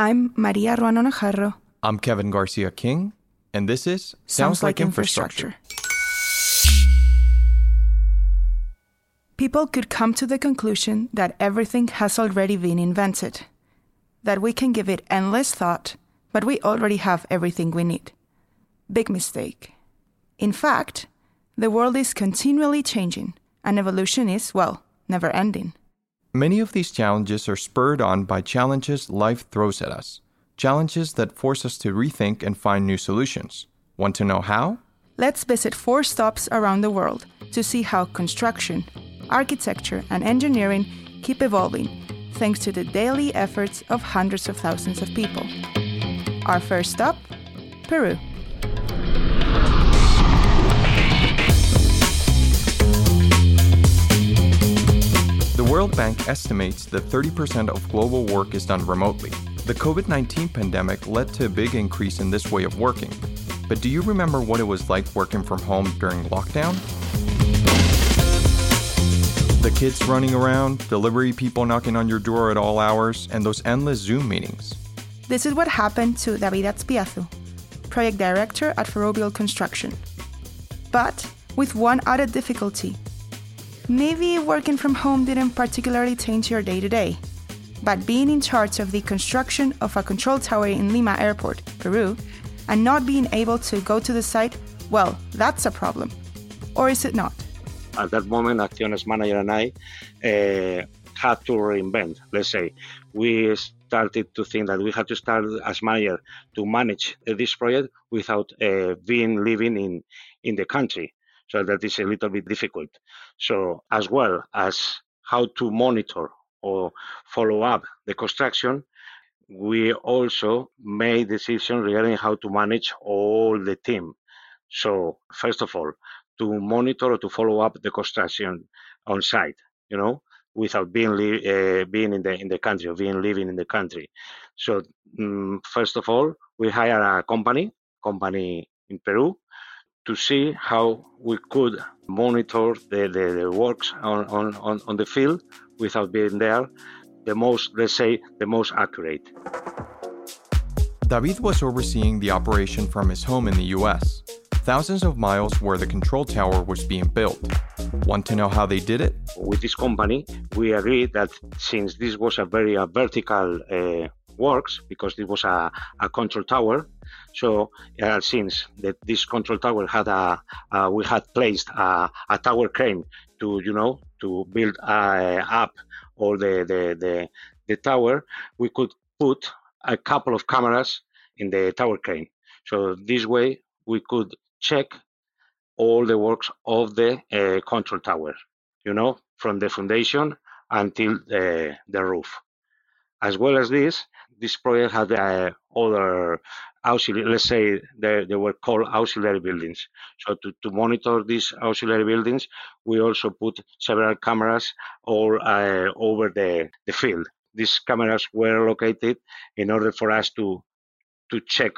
I'm Maria Ruano Najarro. I'm Kevin Garcia King, and this is Sounds, like, infrastructure. People could come to the conclusion that everything has already been invented, that we can give it endless thought, but we already have everything we need. Big mistake. In fact, the world is continually changing, and evolution is, well, never ending. Many of these challenges are spurred on by challenges life throws at us, challenges that force us to rethink and find new solutions. Want to know how? Let's visit four stops around the world to see how construction, architecture, and engineering keep evolving thanks to the daily efforts of hundreds of thousands of people. Our first stop Peru. The World Bank estimates that 30% of global work is done remotely. The COVID 19 pandemic led to a big increase in this way of working. But do you remember what it was like working from home during lockdown? The kids running around, delivery people knocking on your door at all hours, and those endless Zoom meetings. This is what happened to David Azpiazu, project director at Ferrovial Construction. But with one added difficulty. Maybe working from home didn't particularly change your day to day, but being in charge of the construction of a control tower in Lima Airport, Peru, and not being able to go to the site, well, that's a problem. Or is it not? at that moment, Acciones manager and I uh, had to reinvent. Let's say we started to think that we had to start as manager to manage this project without uh, being living in in the country. So that is a little bit difficult. So as well as how to monitor or follow up the construction, we also made decisions regarding how to manage all the team. So first of all, to monitor or to follow up the construction on site, you know, without being uh, being in the in the country or being living in the country. So um, first of all, we hire a company, company in Peru, to see how we could monitor the, the, the works on, on, on, on the field without being there, the most, let's say, the most accurate. David was overseeing the operation from his home in the US, thousands of miles where the control tower was being built. Want to know how they did it? With this company, we agreed that since this was a very uh, vertical uh, works, because it was a, a control tower, so uh, since that this control tower had a, uh, we had placed a, a, tower crane to, you know, to build uh, up all the, the, the, the tower, we could put a couple of cameras in the tower crane. So this way we could check all the works of the uh, control tower, you know, from the foundation until the, the roof. As well as this, this project had uh, other auxiliary, let's say they, they were called auxiliary buildings. So to, to monitor these auxiliary buildings, we also put several cameras all uh, over the, the field. These cameras were located in order for us to to check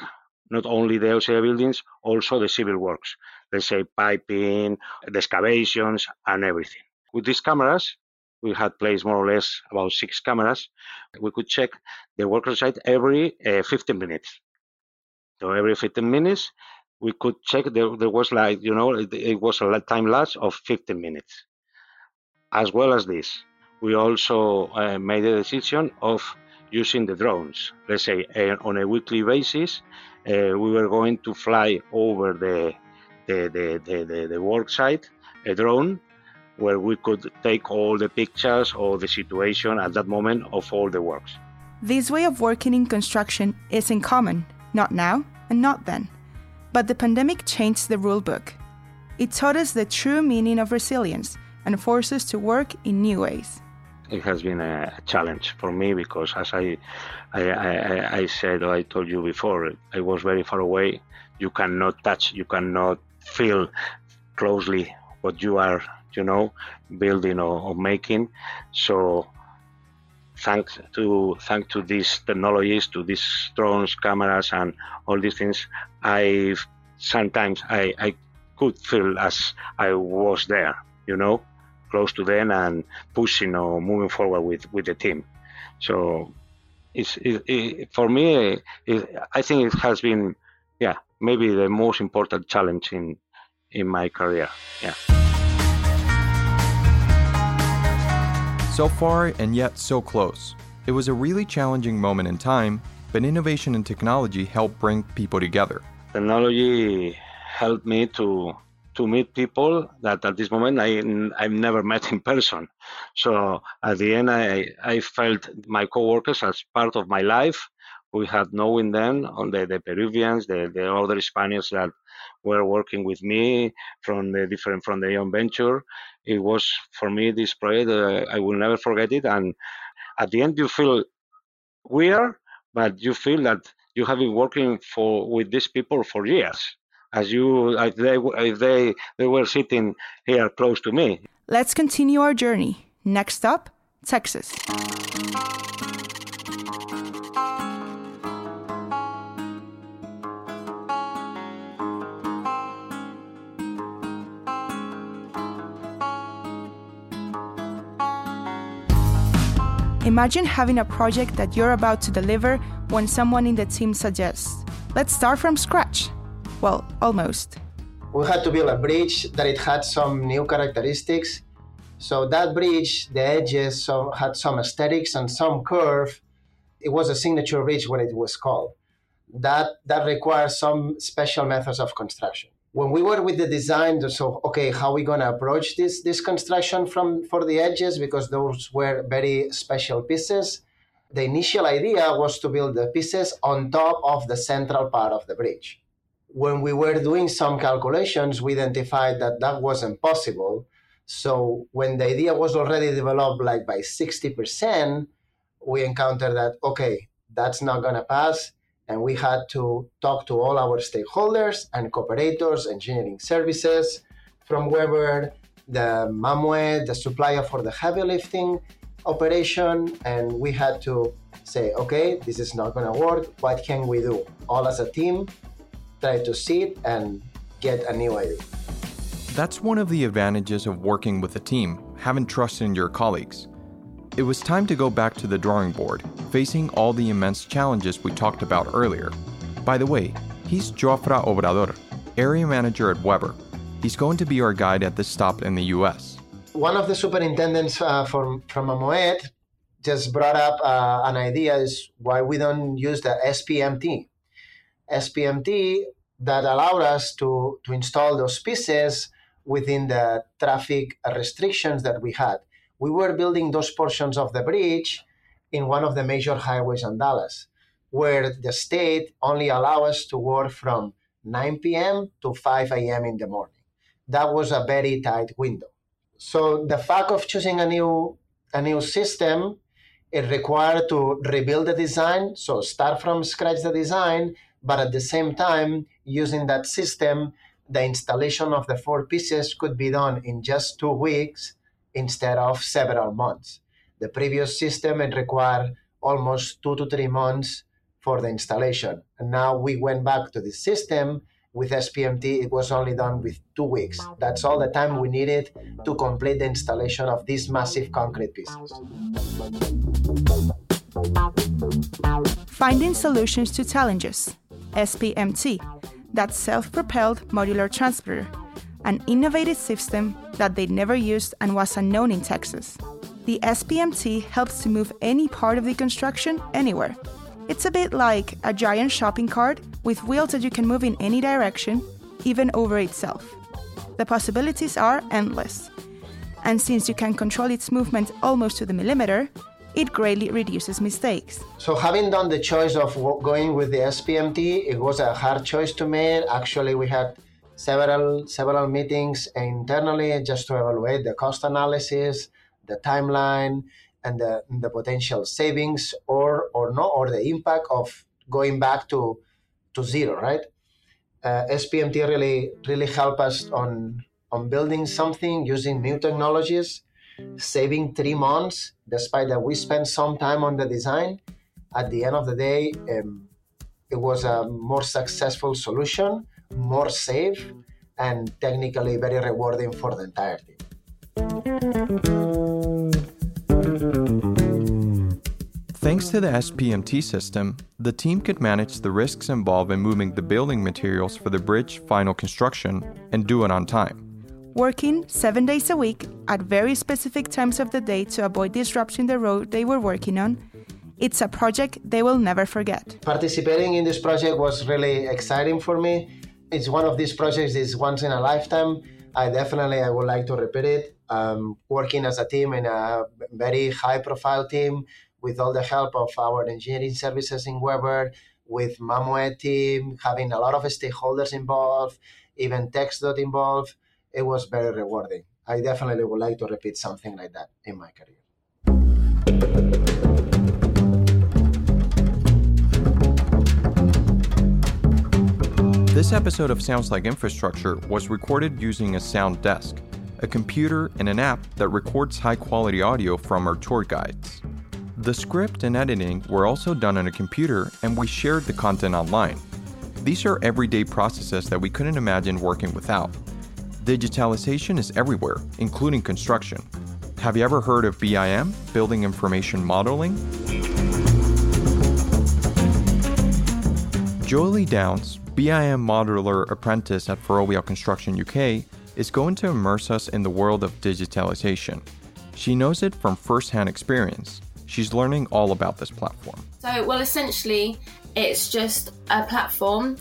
not only the auxiliary buildings, also the civil works, let's say piping, the excavations, and everything. With these cameras, we had placed more or less about six cameras. We could check the worker site every uh, 15 minutes. So every 15 minutes, we could check. There, there was like, you know, it, it was a time lapse of 15 minutes. As well as this, we also uh, made a decision of using the drones. Let's say uh, on a weekly basis, uh, we were going to fly over the the, the, the, the, the work site, a drone, where we could take all the pictures of the situation at that moment of all the works. This way of working in construction isn't common, not now and not then. But the pandemic changed the rule book. It taught us the true meaning of resilience and forced us to work in new ways it has been a challenge for me because as I, I, I, I said or I told you before, I was very far away. You cannot touch, you cannot feel closely what you are, you know, building or, or making. So thanks to thanks to these technologies, to these drones, cameras, and all these things, I sometimes I, I could feel as I was there, you know close to them and pushing or moving forward with, with the team. So is, for me, I think it has been, yeah, maybe the most important challenge in in my career. Yeah. So far and yet so close. It was a really challenging moment in time, but innovation and technology helped bring people together. Technology helped me to to meet people that at this moment I I've never met in person. So at the end, I I felt my coworkers as part of my life. We had knowing them on the, the Peruvians, the, the other Spaniards that were working with me from the different from the young venture. It was for me this project. Uh, I will never forget it. And at the end, you feel weird, but you feel that you have been working for with these people for years as you if they if they they were sitting here close to me. Let's continue our journey. Next up, Texas. Imagine having a project that you're about to deliver when someone in the team suggests, let's start from scratch. Well, almost. We had to build a bridge that it had some new characteristics. So that bridge, the edges so, had some aesthetics and some curve. It was a signature bridge when it was called. That that requires some special methods of construction. When we were with the design, so okay, how are we gonna approach this this construction from for the edges because those were very special pieces. The initial idea was to build the pieces on top of the central part of the bridge when we were doing some calculations, we identified that that wasn't possible. So when the idea was already developed like by 60%, we encountered that, okay, that's not going to pass. And we had to talk to all our stakeholders and cooperators, engineering services from Webber, the Mammoet, the supplier for the heavy lifting operation. And we had to say, okay, this is not going to work. What can we do? All as a team try to see it and get a new idea. That's one of the advantages of working with a team, having trust in your colleagues. It was time to go back to the drawing board, facing all the immense challenges we talked about earlier. By the way, he's Jofra Obrador, area manager at Webber. He's going to be our guide at this stop in the US. One of the superintendents uh, from, from Mammoet just brought up uh, an idea is why we don't use the SPMT, SPMT that allowed us to, to install those pieces within the traffic restrictions that we had. We were building those portions of the bridge in one of the major highways in Dallas, where the state only allowed us to work from 9 p.m. to 5 a.m. in the morning. That was a very tight window. So the fact of choosing a new a new system, it required to rebuild the design. So start from scratch the design, but at the same time, using that system, the installation of the four pieces could be done in just two weeks instead of several months. The previous system it required almost two to three months for the installation. And now we went back to the system with SPMT, it was only done with two weeks. That's all the time we needed to complete the installation of these massive concrete pieces. Finding solutions to challenges. SPMT, that self propelled modular transporter, an innovative system that they never used and was unknown in Texas. The SPMT helps to move any part of the construction anywhere. It's a bit like a giant shopping cart with wheels that you can move in any direction, even over itself. The possibilities are endless. And since you can control its movement almost to the millimeter, it greatly reduces mistakes. So, having done the choice of going with the SPMT, it was a hard choice to make. Actually, we had several several meetings internally just to evaluate the cost analysis, the timeline, and the, the potential savings or or no or the impact of going back to to zero. Right? Uh, SPMT really really helped us on on building something using new technologies saving three months, despite that we spent some time on the design. At the end of the day, um, it was a more successful solution, more safe, and technically very rewarding for the entire team. Thanks to the SPMT system, the team could manage the risks involved in moving the building materials for the bridge final construction and do it on time. Working seven days a week at very specific times of the day to avoid disrupting the road they were working on, it's a project they will never forget. Participating in this project was really exciting for me. It's one of these projects is once in a lifetime. I definitely I would like to repeat it. Um, working as a team in a very high profile team with all the help of our engineering services in Webber, with Mammoet team, having a lot of stakeholders involved, even TxDOT involved, it was very rewarding. I definitely would like to repeat something like that in my career. This episode of Sounds Like Infrastructure was recorded using a sound desk, a computer, and an app that records high quality audio from our tour guides. The script and editing were also done on a computer, and we shared the content online. These are everyday processes that we couldn't imagine working without. Digitalization is everywhere, including construction. Have you ever heard of BIM, Building Information Modeling? Jolie Downs, BIM modeler apprentice at Ferrovial Construction UK, is going to immerse us in the world of digitalization. She knows it from first-hand experience. She's learning all about this platform. So, well, essentially, it's just a platform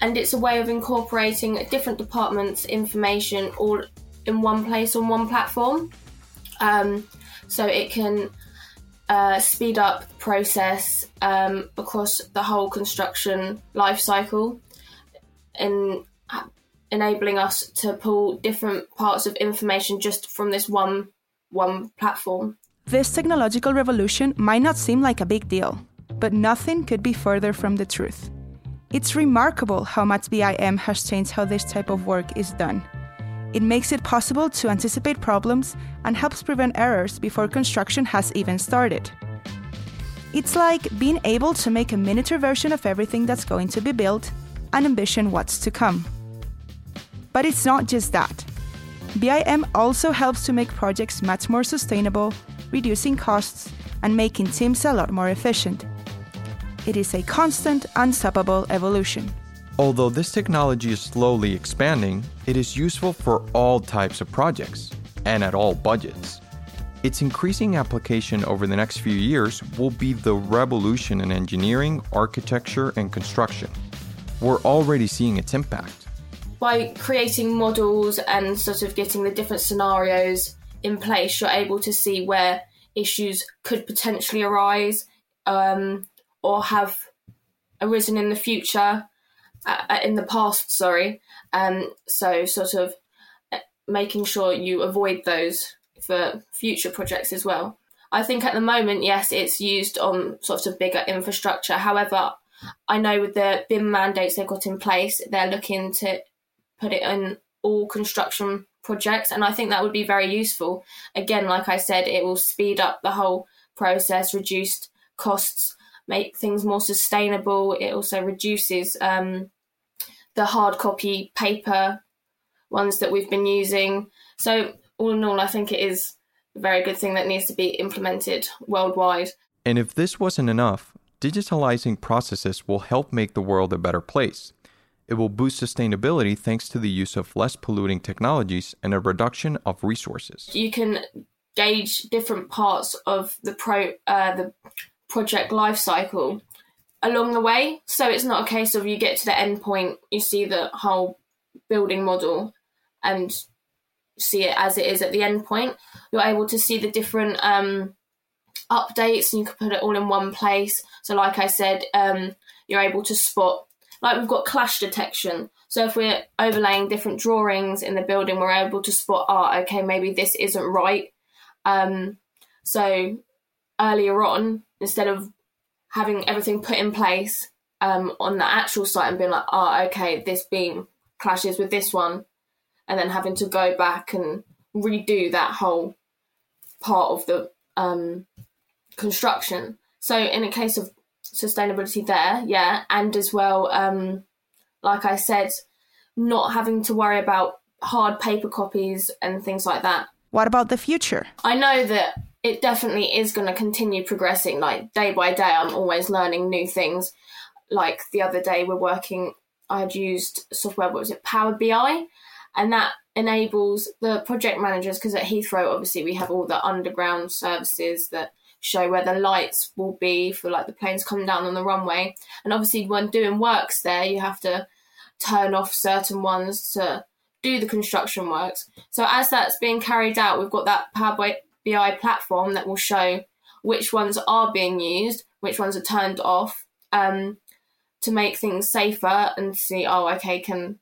and it's a way of incorporating different departments' information all in one place on one platform. Um, so it can uh, speed up the process um, across the whole construction life cycle and enabling us to pull different parts of information just from this one one platform. This technological revolution might not seem like a big deal, but nothing could be further from the truth. It's remarkable how much BIM has changed how this type of work is done. It makes it possible to anticipate problems and helps prevent errors before construction has even started. It's like being able to make a miniature version of everything that's going to be built and ambition what's to come. But it's not just that. BIM also helps to make projects much more sustainable reducing costs, and making teams a lot more efficient. It is a constant, unstoppable evolution. Although this technology is slowly expanding, it is useful for all types of projects and at all budgets. Its increasing application over the next few years will be the revolution in engineering, architecture, and construction. We're already seeing its impact. By creating models and sort of getting the different scenarios in place, you're able to see where issues could potentially arise um, or have arisen in the future, uh, uh, in the past, sorry. Um, so, sort of uh, making sure you avoid those for future projects as well. I think at the moment, yes, it's used on sort of bigger infrastructure. However, I know with the BIM mandates they've got in place, they're looking to put it in all construction projects and i think that would be very useful. Again like i said it will speed up the whole process reduce costs make things more sustainable. It also reduces um, the hard copy paper ones that we've been using. So all in all i think it is a very good thing that needs to be implemented worldwide. And if this wasn't enough digitalizing processes will help make the world a better place it will boost sustainability thanks to the use of less polluting technologies and a reduction of resources. You can gauge different parts of the pro uh, the project life cycle along the way. So it's not a case of you get to the end point, you see the whole building model and see it as it is at the end point. You're able to see the different um, updates and you can put it all in one place. So, like I said, um, you're able to spot like we've got clash detection. So if we're overlaying different drawings in the building, we're able to spot, oh, okay, maybe this isn't right. Um, so earlier on, instead of having everything put in place um, on the actual site and being like, oh, okay, this beam clashes with this one, and then having to go back and redo that whole part of the um, construction. So in a case of sustainability there, yeah, and as well, um, like I said, not having to worry about hard paper copies and things like that. What about the future? I know that it definitely is going to continue progressing. Like day by day, I'm always learning new things. Like the other day, we're working. I had used software. What was it? Power BI, and that enables the project managers because at Heathrow, obviously, we have all the underground services that show where the lights will be for like the planes coming down on the runway. And obviously, when doing works there, you have to turn off certain ones to do the construction works. So as that's being carried out, we've got that Power BI platform that will show which ones are being used, which ones are turned off, um, to make things safer and see, oh, okay, can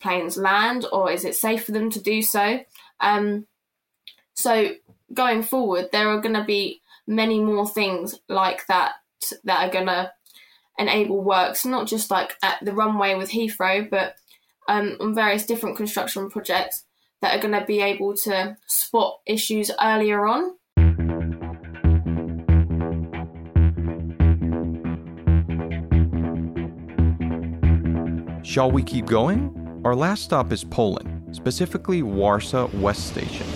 planes land or is it safe for them to do so? Um, so going forward, there are going to be many more things like that that are going to enable works, not just like at the runway with Heathrow, but um, on various different construction projects that are going to be able to spot issues earlier on. Shall we keep going? Our last stop is Poland, specifically Warsaw West Station.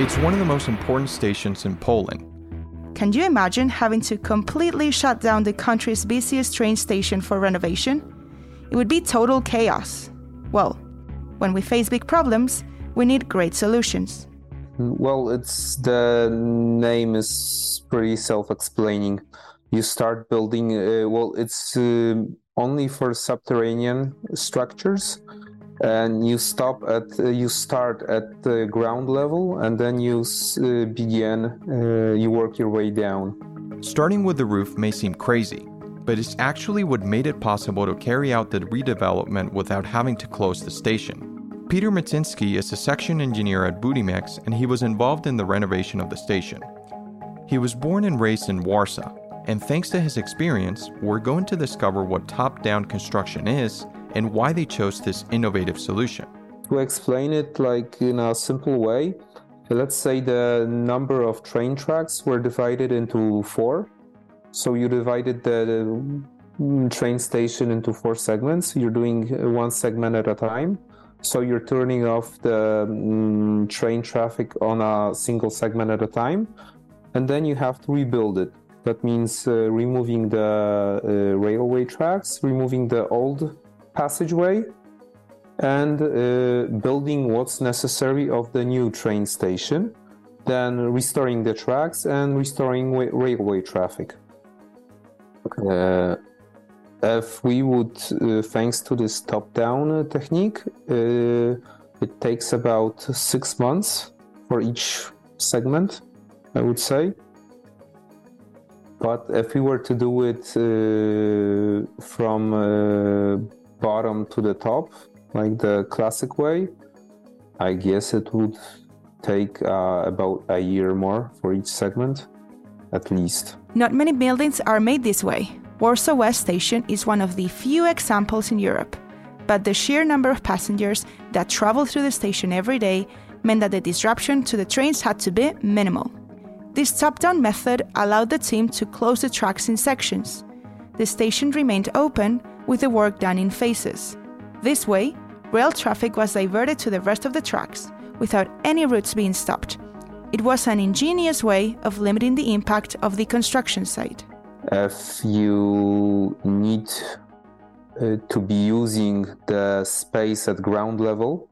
It's one of the most important stations in Poland. Can you imagine having to completely shut down the country's busiest train station for renovation? It would be total chaos. Well, when we face big problems, we need great solutions. Well, it's the name is pretty self-explaining. You start building. Uh, well, it's uh, only for subterranean structures, and you stop at uh, you start at the ground level and then you uh, begin uh, you work your way down starting with the roof may seem crazy but it's actually what made it possible to carry out the redevelopment without having to close the station peter Macinski is a section engineer at Budimex and he was involved in the renovation of the station he was born and raised in warsaw and thanks to his experience we're going to discover what top-down construction is and why they chose this innovative solution. To explain it like in a simple way, let's say the number of train tracks were divided into four. So you divided the mm, train station into four segments. You're doing one segment at a time. So you're turning off the um, train traffic on a single segment at a time, and then you have to rebuild it. That means uh, removing the uh, railway tracks, removing the old passageway and uh, building what's necessary of the new train station, then restoring the tracks and restoring railway traffic. Uh, if we would, uh, thanks to this top-down uh, technique, uh, it takes about six months for each segment, I would say. But if we were to do it uh, from bottom to the top, like the classic way, I guess it would take uh, about a year more for each segment, at least. Not many buildings are made this way. Warsaw West Station is one of the few examples in Europe, but the sheer number of passengers that travel through the station every day meant that the disruption to the trains had to be minimal. This top down method allowed the team to close the tracks in sections. The station remained open with the work done in phases. This way, rail traffic was diverted to the rest of the tracks without any routes being stopped. It was an ingenious way of limiting the impact of the construction site. If you need uh, to be using the space at ground level,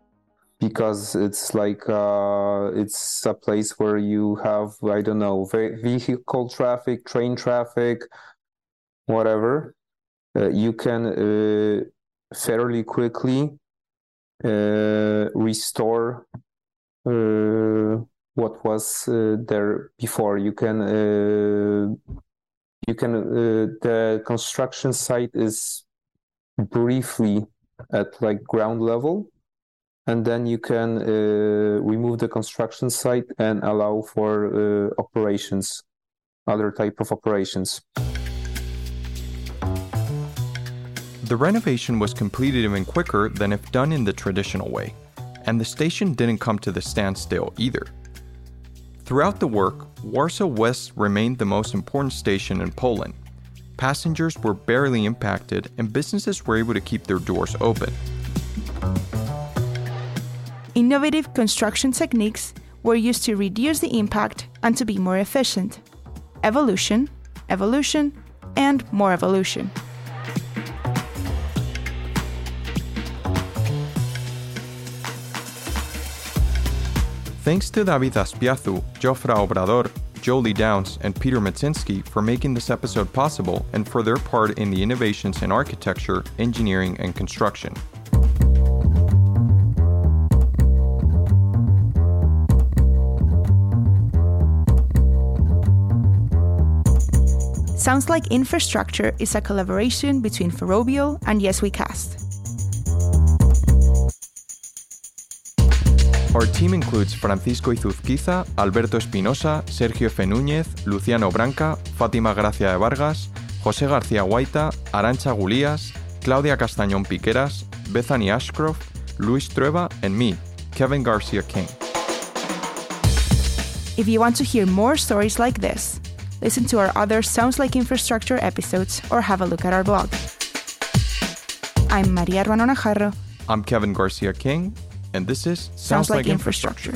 because it's like uh, it's a place where you have I don't know vehicle traffic, train traffic, whatever uh, you can uh, fairly quickly uh, restore what was there before. You can you can the construction site is briefly at like ground level and then you can uh, remove the construction site and allow for uh, operations other type of operations The renovation was completed even quicker than if done in the traditional way, and the station didn't come to the standstill either. Throughout the work, Warsaw West remained the most important station in Poland. Passengers were barely impacted, and businesses were able to keep their doors open. innovative construction techniques were used to reduce the impact and to be more efficient. Evolution, evolution, and more evolution. Thanks to David Azpiazu, Jofra Obrador, Jolie Downs, and Peter Matsinski for making this episode possible and for their part in the innovations in architecture, engineering, and construction. Sounds Like Infrastructure is a collaboration between Ferrovial and Yes We Cast. Our team includes Francisco Izuzquiza, Alberto Espinosa, Sergio F. Núñez, Luciano Branca, Fátima Gracia de Vargas, José García Guaita, Arantxa Gulías, Claudia Castañón Piqueras, Bethany Ashcroft, Luis Trueba, and me, Kevin Garcia King. If you want to hear more stories like this, listen to our other Sounds Like Infrastructure episodes or have a look at our blog. I'm Maria Ruano Najarro. I'm Kevin Garcia King, and this is Sounds, like, infrastructure.